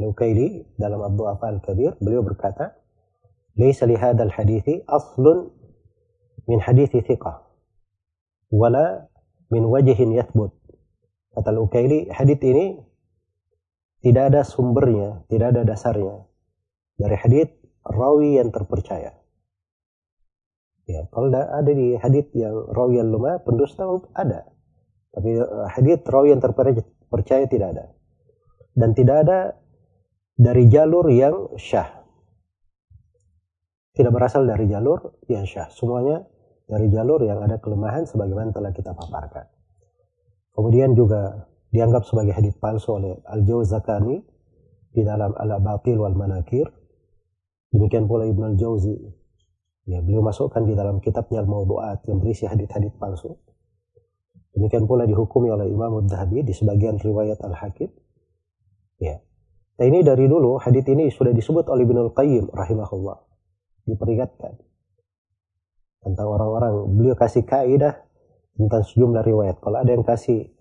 Al-Ukaili dalam Abdu Afal Kabir beliau berkata, "Laisa li hadzal hadithi aslun min hadithi thiqah wala min wajhin yathbut." Kata Al-Ukaili, hadith ini tidak ada sumbernya, tidak ada dasarnya dari hadith rawi yang terpercaya. Ya, kalau ada di hadith yang rawi yang pendusta ada. Tapi eh, hadith rawi yang terpercaya tidak ada. Dan tidak ada dari jalur yang syah. Tidak berasal dari jalur yang syah. Semuanya dari jalur yang ada kelemahan sebagaimana telah kita paparkan. Kemudian juga dianggap sebagai hadith palsu oleh Al-Jawzakani di dalam Al-Batil wal Manakir. Demikian pula Ibn Al-Jauzi. Ya, beliau masukkan di dalam kitabnya Al-Mawdu'at yang berisi hadith-hadith palsu. Demikian pula dihukumi oleh Imam Ad-Dahabi di sebagian riwayat Al-Hakim. Ya. Nah ini dari dulu hadith ini sudah disebut oleh Ibn Al-Qayyim rahimahullah. Diperingatkan. Tentang orang-orang. Beliau kasih kaidah tentang sejumlah riwayat. Kalau ada yang kasih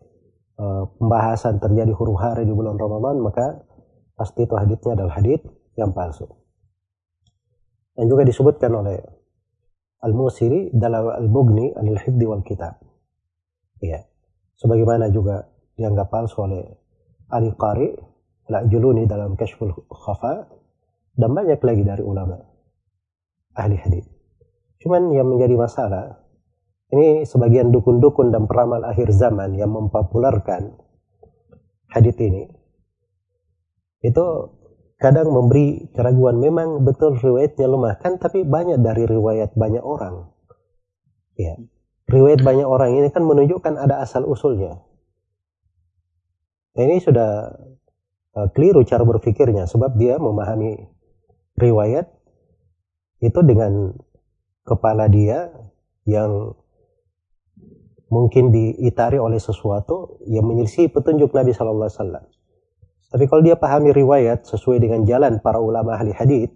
Eh, pembahasan terjadi huru hara di bulan Ramadan maka pasti itu haditsnya adalah hadits yang palsu. Dan juga disebutkan oleh Al-Musiri dalam Al-Mughni Al-Hibdi wal Kitab. Ya. Sebagaimana juga dianggap palsu oleh Ali Qari, Al-Juluni dalam Kashful Khafa, dan banyak lagi dari ulama ahli hadis. Cuman yang menjadi masalah ini sebagian dukun-dukun dan peramal akhir zaman yang mempopulerkan hadith ini. Itu kadang memberi keraguan. Memang betul riwayatnya lemah kan, tapi banyak dari riwayat banyak orang. Ya. Riwayat banyak orang ini kan menunjukkan ada asal usulnya. Nah, ini sudah uh, keliru cara berpikirnya sebab dia memahami riwayat itu dengan kepala dia yang mungkin diitari oleh sesuatu yang menyelisih petunjuk Nabi Shallallahu Alaihi Wasallam. Tapi kalau dia pahami riwayat sesuai dengan jalan para ulama ahli hadith,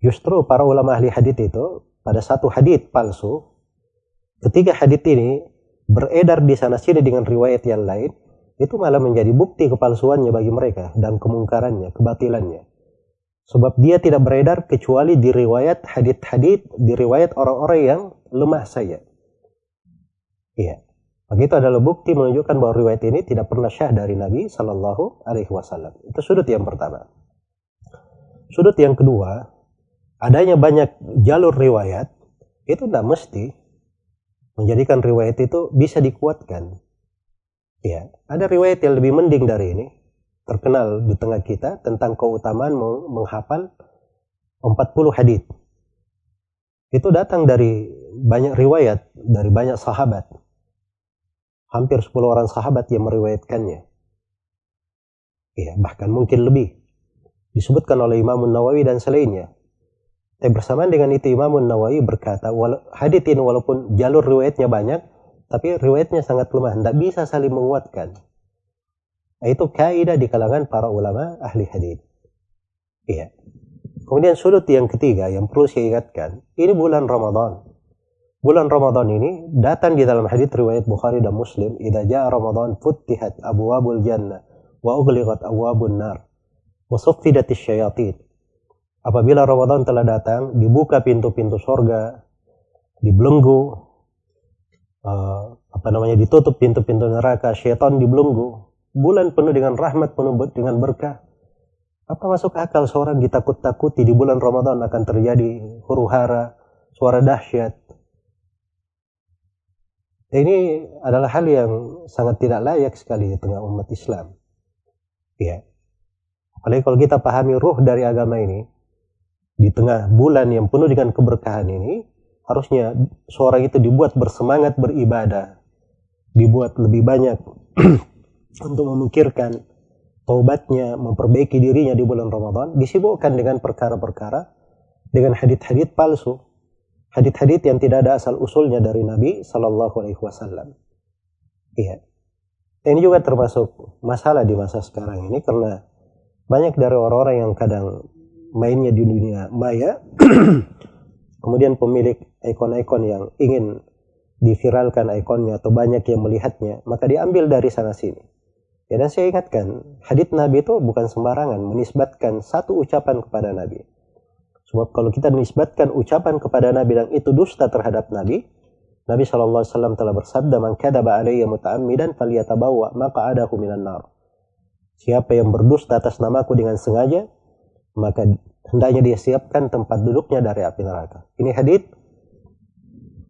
justru para ulama ahli hadith itu pada satu hadith palsu, ketika hadith ini beredar di sana sini dengan riwayat yang lain, itu malah menjadi bukti kepalsuannya bagi mereka dan kemungkarannya, kebatilannya. Sebab dia tidak beredar kecuali di riwayat hadith-hadith, di riwayat orang-orang yang lemah saja. Iya. Begitu adalah bukti menunjukkan bahwa riwayat ini tidak pernah syah dari Nabi Shallallahu Alaihi Wasallam. Itu sudut yang pertama. Sudut yang kedua, adanya banyak jalur riwayat itu tidak mesti menjadikan riwayat itu bisa dikuatkan. Ya, ada riwayat yang lebih mending dari ini, terkenal di tengah kita tentang keutamaan menghafal 40 hadis. itu datang dari banyak riwayat dari banyak sahabat hampir 10 orang sahabat yang meriwayatkannya. Ya bahkan mungkin lebih. Disebutkan oleh Imam Nawawi dan selainnya. Tapi bersamaan dengan itu Imam Nawawi berkata hadits ini walaupun jalur riwayatnya banyak tapi riwayatnya sangat lemah. Tidak bisa saling menguatkan. Itu kaidah di kalangan para ulama ahli hadits iya. Kemudian sudut yang ketiga yang perlu saya ingatkan, ini bulan Ramadan. Bulan Ramadan ini datang di dalam hadis riwayat Bukhari dan Muslim, "Idza jaa Ramadan futtihat abwabul jannah wa ughliqat abwabun nar wa suffidatis syayatin." Apabila Ramadan telah datang, dibuka pintu-pintu sorga, dibelenggu, uh, apa namanya ditutup pintu-pintu neraka, syaitan dibelenggu. Bulan penuh dengan rahmat, penuh dengan berkah apa masuk akal seorang ditakut-takuti di bulan Ramadan akan terjadi huru hara, suara dahsyat? Ini adalah hal yang sangat tidak layak sekali di tengah umat Islam. Ya. Apalagi kalau kita pahami ruh dari agama ini, di tengah bulan yang penuh dengan keberkahan ini, harusnya seorang itu dibuat bersemangat beribadah, dibuat lebih banyak untuk memikirkan taubatnya, memperbaiki dirinya di bulan Ramadan, disibukkan dengan perkara-perkara, dengan hadith-hadith palsu, hadith-hadith yang tidak ada asal usulnya dari Nabi Sallallahu Alaihi Wasallam. Iya. Ini juga termasuk masalah di masa sekarang ini karena banyak dari orang-orang yang kadang mainnya di dunia maya, kemudian pemilik ikon-ikon yang ingin diviralkan ikonnya atau banyak yang melihatnya, maka diambil dari sana sini Ya dan saya ingatkan, hadits Nabi itu bukan sembarangan menisbatkan satu ucapan kepada Nabi. Sebab kalau kita menisbatkan ucapan kepada Nabi dan itu dusta terhadap Nabi, Nabi SAW telah bersabda, "Man kadaba alayya muta'ammidan falyatabawa maq'adahu minan nar." Siapa yang berdusta atas namaku dengan sengaja, maka hendaknya dia siapkan tempat duduknya dari api neraka. Ini hadits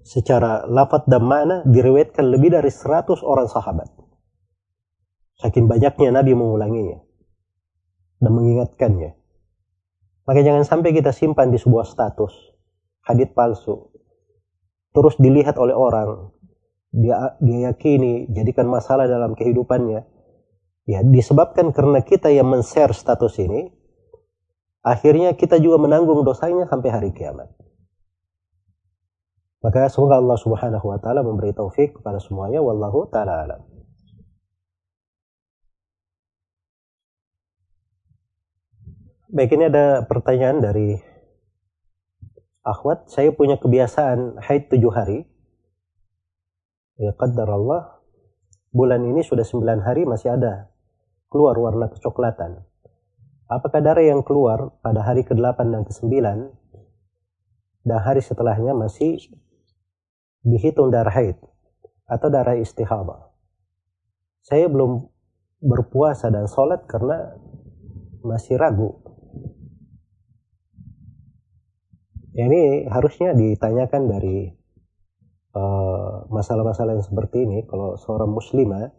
secara lafaz dan makna diriwayatkan lebih dari 100 orang sahabat. Saking banyaknya Nabi mengulanginya dan mengingatkannya. Maka jangan sampai kita simpan di sebuah status hadit palsu. Terus dilihat oleh orang, dia dia yakini jadikan masalah dalam kehidupannya. Ya, disebabkan karena kita yang men-share status ini, akhirnya kita juga menanggung dosanya sampai hari kiamat. Maka semoga Allah Subhanahu wa taala memberi taufik kepada semuanya wallahu taala alam. Baik, ini ada pertanyaan dari akhwat. Saya punya kebiasaan haid tujuh hari. Ya qadar Allah. Bulan ini sudah sembilan hari masih ada keluar warna kecoklatan. Apakah darah yang keluar pada hari ke-8 dan ke-9 dan hari setelahnya masih dihitung darah haid atau darah istihadah? Saya belum berpuasa dan sholat karena masih ragu Ya, ini harusnya ditanyakan dari eh, masalah-masalah uh, yang seperti ini. Kalau seorang muslimah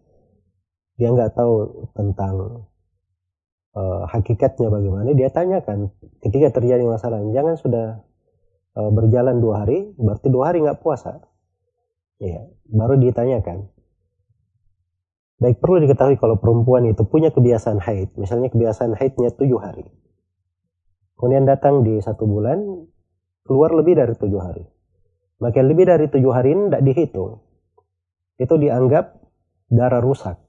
dia nggak tahu tentang uh, hakikatnya bagaimana, dia tanyakan ketika terjadi masalah. Jangan sudah uh, berjalan dua hari, berarti dua hari nggak puasa. Ya, baru ditanyakan. Baik perlu diketahui kalau perempuan itu punya kebiasaan haid, misalnya kebiasaan haidnya tujuh hari. Kemudian datang di satu bulan, keluar lebih dari tujuh hari. Maka lebih dari tujuh hari ini tidak dihitung. Itu dianggap darah rusak.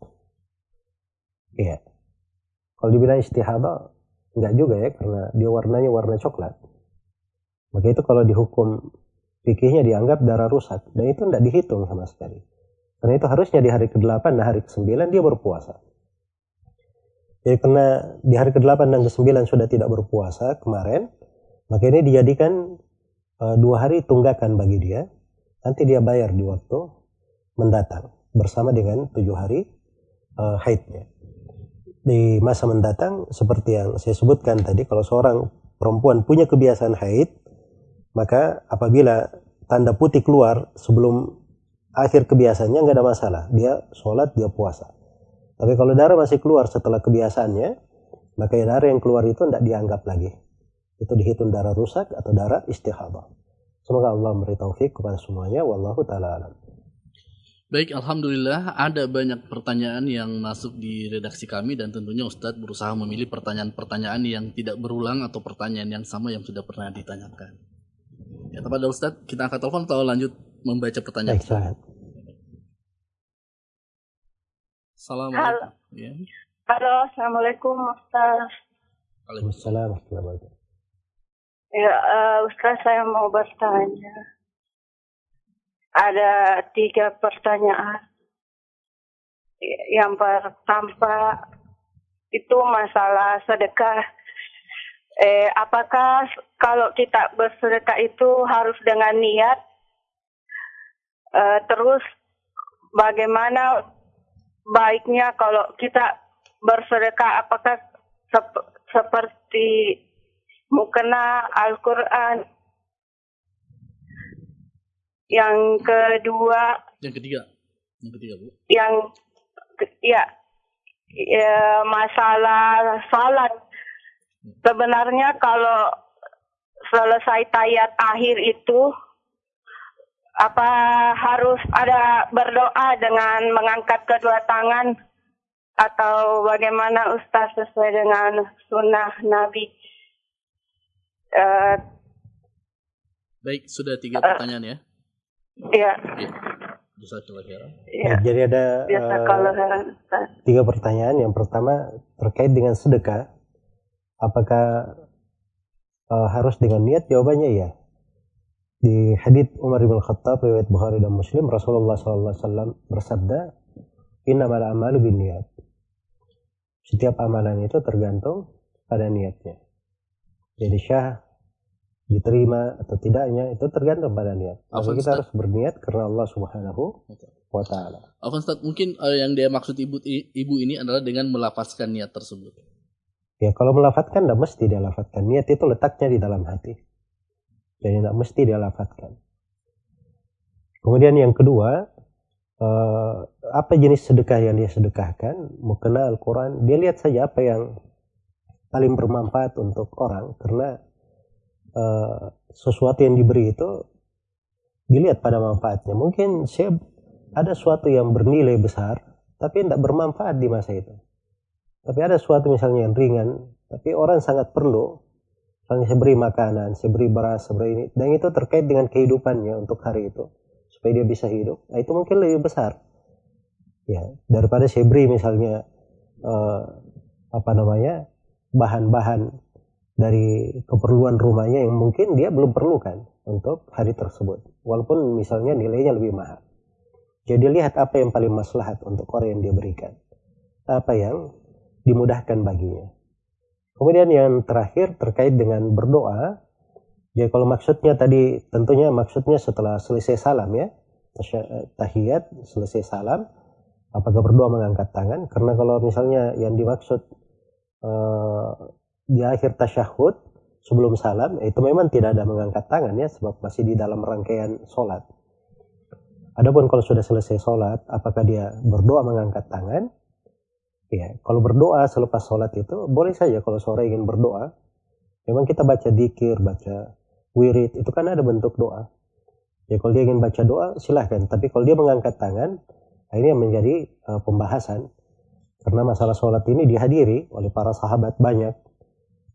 Iya. Kalau dibilang istihadah, enggak juga ya, karena dia warnanya warna coklat. Maka itu kalau dihukum fikihnya dianggap darah rusak. Dan itu tidak dihitung sama sekali. Karena itu harusnya di hari ke-8 dan hari ke-9 dia berpuasa. Jadi karena di hari ke-8 dan ke-9 sudah tidak berpuasa kemarin, maka ini dijadikan uh, dua hari tunggakan bagi dia. Nanti dia bayar di waktu mendatang bersama dengan tujuh hari uh, haidnya. Di masa mendatang seperti yang saya sebutkan tadi, kalau seorang perempuan punya kebiasaan haid, maka apabila tanda putih keluar sebelum akhir kebiasaannya nggak ada masalah. Dia sholat, dia puasa. Tapi kalau darah masih keluar setelah kebiasaannya, maka darah yang keluar itu tidak dianggap lagi itu dihitung darah rusak atau darah istihadah. Semoga Allah memberi taufik kepada semuanya. Wallahu taala alam. Baik, Alhamdulillah ada banyak pertanyaan yang masuk di redaksi kami dan tentunya Ustadz berusaha memilih pertanyaan-pertanyaan yang tidak berulang atau pertanyaan yang sama yang sudah pernah ditanyakan. Ya, kepada Ustadz, kita akan telepon atau lanjut membaca pertanyaan. Baik. Assalamualaikum. Halo. Ya. Halo, Assalamualaikum Ustaz. Waalaikumsalam warahmatullahi wabarakatuh. Ya, eh, Ustaz saya mau bertanya. Ada tiga pertanyaan. Yang pertama itu masalah sedekah. Eh, apakah kalau kita bersedekah itu harus dengan niat? Eh, terus bagaimana baiknya kalau kita bersedekah apakah sep- seperti mukena Al-Quran. Yang kedua. Yang ketiga. Yang ketiga, Bu. yang ya, ya masalah salat. Sebenarnya kalau selesai tayat akhir itu apa harus ada berdoa dengan mengangkat kedua tangan? Atau bagaimana Ustaz sesuai dengan sunnah Nabi Eh, Baik, sudah tiga pertanyaan ya. ya Ya. Jazakallah khairan. ya Baik, jadi ada biasa eh, kalau Ustaz tiga pertanyaan. Yang pertama terkait dengan sedekah. Apakah eh, harus dengan niat? Jawabannya ya. Di hadits Umar bin Khattab riwayat Bukhari dan Muslim Rasulullah SAW bersabda, "Innamal amalu bin niat." Setiap amalan itu tergantung pada niatnya. Jadi syah diterima atau tidaknya itu tergantung pada niat. Maka kita Ustaz. harus berniat karena Allah Subhanahu wa taala. Ustaz, mungkin eh, yang dia maksud ibu ibu ini adalah dengan melafazkan niat tersebut. Ya kalau melafatkan tidak mesti dia lafatkan. Niat itu letaknya di dalam hati. Jadi tidak mesti dia lafatkan. Kemudian yang kedua, eh, apa jenis sedekah yang dia sedekahkan? Mukena Al-Quran. Dia lihat saja apa yang paling bermanfaat untuk orang. Karena eh, sesuatu yang diberi itu dilihat pada manfaatnya. Mungkin saya ada sesuatu yang bernilai besar, tapi tidak bermanfaat di masa itu. Tapi ada sesuatu misalnya yang ringan, tapi orang sangat perlu. Misalnya saya beri makanan, saya beri beras, saya beri ini. Dan itu terkait dengan kehidupannya untuk hari itu. Supaya dia bisa hidup. Nah, itu mungkin lebih besar. Ya, daripada saya beri misalnya eh, apa namanya bahan-bahan dari keperluan rumahnya yang mungkin dia belum perlukan untuk hari tersebut. Walaupun misalnya nilainya lebih mahal. Jadi lihat apa yang paling maslahat untuk orang yang dia berikan. Apa yang dimudahkan baginya. Kemudian yang terakhir terkait dengan berdoa. Ya kalau maksudnya tadi tentunya maksudnya setelah selesai salam ya. tasya- Tahiyat selesai salam. Apakah berdoa mengangkat tangan? Karena kalau misalnya yang dimaksud eh, di akhir tasyahud sebelum salam itu memang tidak ada mengangkat tangan ya sebab masih di dalam rangkaian sholat. Adapun kalau sudah selesai sholat, apakah dia berdoa mengangkat tangan? Ya, kalau berdoa selepas sholat itu boleh saja kalau seorang ingin berdoa. Memang kita baca dikir, baca wirid, itu kan ada bentuk doa. Ya kalau dia ingin baca doa silahkan. Tapi kalau dia mengangkat tangan, nah ini yang menjadi uh, pembahasan. Karena masalah sholat ini dihadiri oleh para sahabat banyak.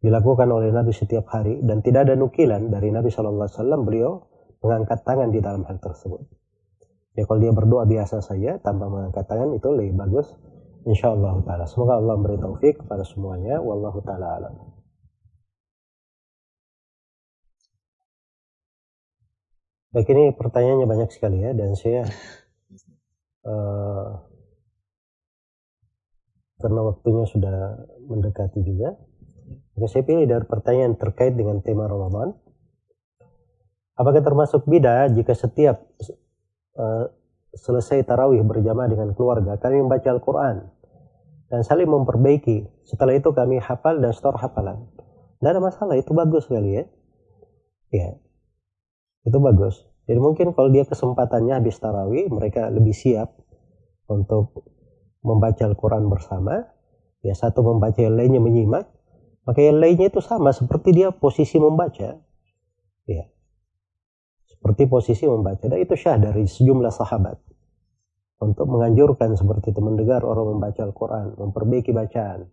Dilakukan oleh Nabi setiap hari. Dan tidak ada nukilan dari Nabi SAW beliau mengangkat tangan di dalam hal tersebut. Ya kalau dia berdoa biasa saja tanpa mengangkat tangan itu lebih bagus. Insya Allah taala. Semoga Allah memberi taufik kepada semuanya. Wallahu taala alam. Baik ini pertanyaannya banyak sekali ya dan saya eh, karena waktunya sudah mendekati juga. Maka saya pilih dari pertanyaan terkait dengan tema Ramadan. Apakah termasuk bidah jika setiap eh, selesai tarawih berjamaah dengan keluarga kami membaca Al-Quran dan saling memperbaiki. Setelah itu kami hafal dan store hafalan. Tidak ada masalah, itu bagus sekali ya. Ya, itu bagus. Jadi mungkin kalau dia kesempatannya habis tarawih, mereka lebih siap untuk membaca Al-Quran bersama. Ya satu membaca yang lainnya menyimak, maka yang lainnya itu sama seperti dia posisi membaca. Ya. seperti posisi membaca. Dan itu syah dari sejumlah sahabat. Untuk menganjurkan seperti itu mendengar orang membaca Al-Quran memperbaiki bacaan.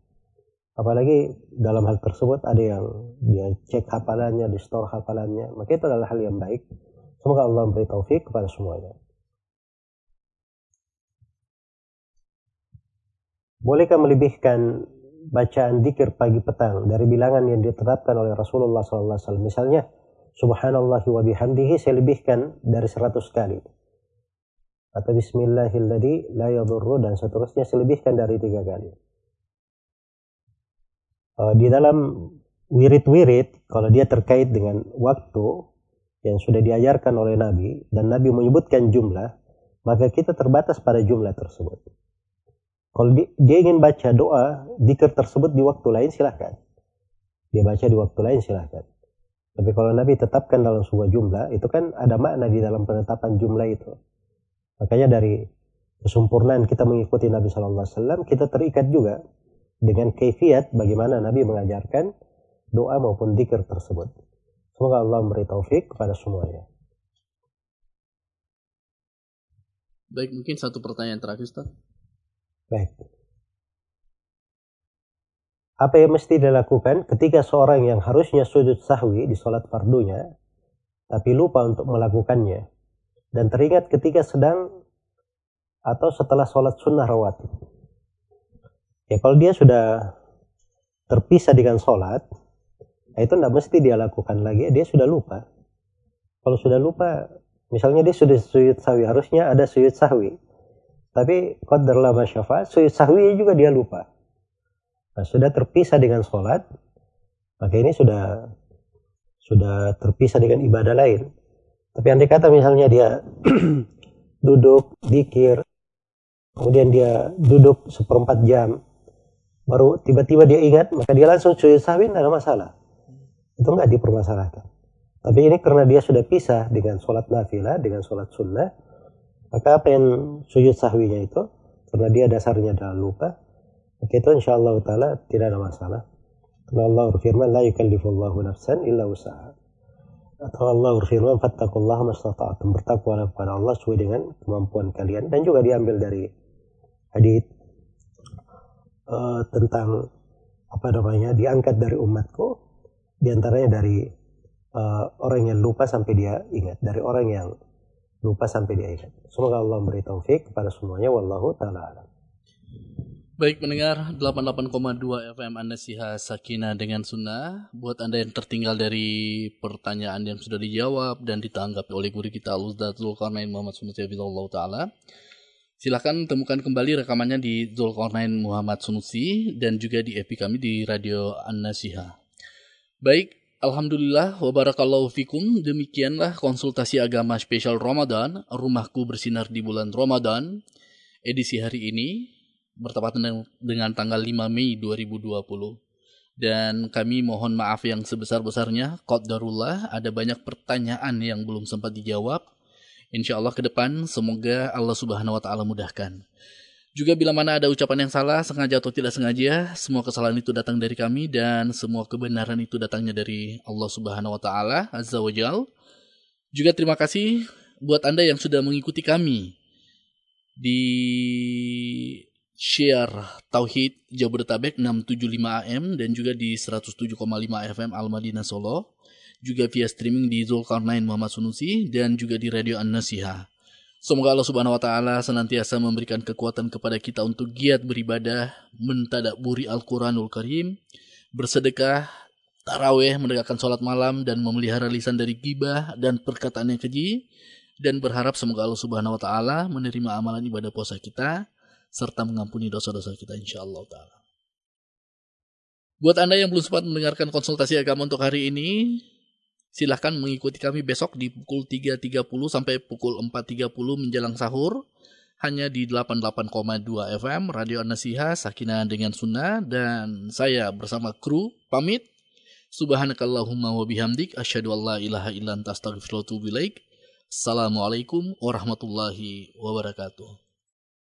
Apalagi dalam hal tersebut ada yang dia cek hafalannya di store hafalannya. Maka itu adalah hal yang baik. Semoga Allah memberi taufik kepada semuanya. Bolehkah melebihkan bacaan dikir pagi petang dari bilangan yang ditetapkan oleh Rasulullah SAW. Misalnya, Subhanallah wa bihamdihi saya lebihkan dari 100 kali. Atau Bismillahilladzi la yadurru dan seterusnya saya lebihkan dari tiga kali. Uh, di dalam wirid-wirid, kalau dia terkait dengan waktu yang sudah diajarkan oleh Nabi, dan Nabi menyebutkan jumlah, maka kita terbatas pada jumlah tersebut. Kalau dia ingin baca doa dikir tersebut di waktu lain silahkan. Dia baca di waktu lain silahkan. Tapi kalau Nabi tetapkan dalam sebuah jumlah, itu kan ada makna di dalam penetapan jumlah itu. Makanya dari kesempurnaan kita mengikuti Nabi Shallallahu Alaihi Wasallam, kita terikat juga dengan kefiat bagaimana Nabi mengajarkan doa maupun dikir tersebut. Semoga Allah memberi taufik kepada semuanya. Baik, mungkin satu pertanyaan terakhir, Ustaz. Baik. Apa yang mesti dilakukan ketika seorang yang harusnya sujud sahwi di sholat fardunya, tapi lupa untuk melakukannya, dan teringat ketika sedang atau setelah sholat sunnah rawatib. Ya kalau dia sudah terpisah dengan sholat, nah itu tidak mesti dia lakukan lagi, dia sudah lupa. Kalau sudah lupa, misalnya dia sudah sujud sahwi, harusnya ada sujud sahwi. Tapi qadarlah masyafa, sahwi juga dia lupa. Nah, sudah terpisah dengan sholat, maka ini sudah sudah terpisah dengan ibadah lain. Tapi andai kata misalnya dia duduk, dikir, kemudian dia duduk seperempat jam, baru tiba-tiba dia ingat, maka dia langsung sujud sahwi, tidak ada masalah. Itu nggak dipermasalahkan. Tapi ini karena dia sudah pisah dengan sholat nafilah, dengan sholat sunnah, maka apa yang sujud sahwinya itu karena dia dasarnya adalah lupa maka itu insya Allah taala tidak ada masalah. Karena Allah berfirman la yukallifullahu nafsan illa usaha atau Allah berfirman fattakullah mastata'atum bertakwa kepada Allah sesuai dengan kemampuan kalian. Dan juga diambil dari hadis uh, tentang apa namanya diangkat dari umatku di antaranya dari uh, orang yang lupa sampai dia ingat. Dari orang yang lupa sampai dia ingat. Semoga Allah memberi taufik kepada semuanya. Wallahu ta'ala alam. Baik mendengar 88,2 FM Anda Siha Sakina dengan Sunnah Buat Anda yang tertinggal dari pertanyaan yang sudah dijawab Dan ditanggapi oleh guru kita Al-Ustaz Zulkarnain Muhammad Sunusi Ta'ala Silahkan temukan kembali rekamannya di Zulkarnain Muhammad Sunusi Dan juga di EP kami di Radio An-Nasiha Baik, Alhamdulillah wa barakallahu fikum. Demikianlah konsultasi agama spesial Ramadan, Rumahku Bersinar di bulan Ramadan, edisi hari ini bertepatan dengan tanggal 5 Mei 2020. Dan kami mohon maaf yang sebesar-besarnya, Qadarullah ada banyak pertanyaan yang belum sempat dijawab. Insya Allah ke depan semoga Allah Subhanahu wa taala mudahkan. Juga bila mana ada ucapan yang salah, sengaja atau tidak sengaja, semua kesalahan itu datang dari kami dan semua kebenaran itu datangnya dari Allah Subhanahu wa taala Azza wa Jal. Juga terima kasih buat Anda yang sudah mengikuti kami di share Tauhid Jabodetabek 675 AM dan juga di 107,5 FM Al Madinah Solo. Juga via streaming di Zulkarnain Muhammad Sunusi dan juga di Radio An-Nasihah. Semoga Allah Subhanahu wa taala senantiasa memberikan kekuatan kepada kita untuk giat beribadah, mentadaburi Al-Qur'anul Karim, bersedekah, taraweh, menegakkan sholat malam dan memelihara lisan dari gibah dan perkataan yang keji dan berharap semoga Allah Subhanahu wa taala menerima amalan ibadah puasa kita serta mengampuni dosa-dosa kita insyaallah taala. Buat Anda yang belum sempat mendengarkan konsultasi agama untuk hari ini, silahkan mengikuti kami besok di pukul 3.30 sampai pukul 4.30 menjelang sahur. Hanya di 88,2 FM Radio Nasiha Sakinah dengan Sunnah. Dan saya bersama kru pamit. Subhanakallahumma wa bihamdik asyhadu an la ilaha illa anta astaghfiruka wa Assalamualaikum warahmatullahi wabarakatuh.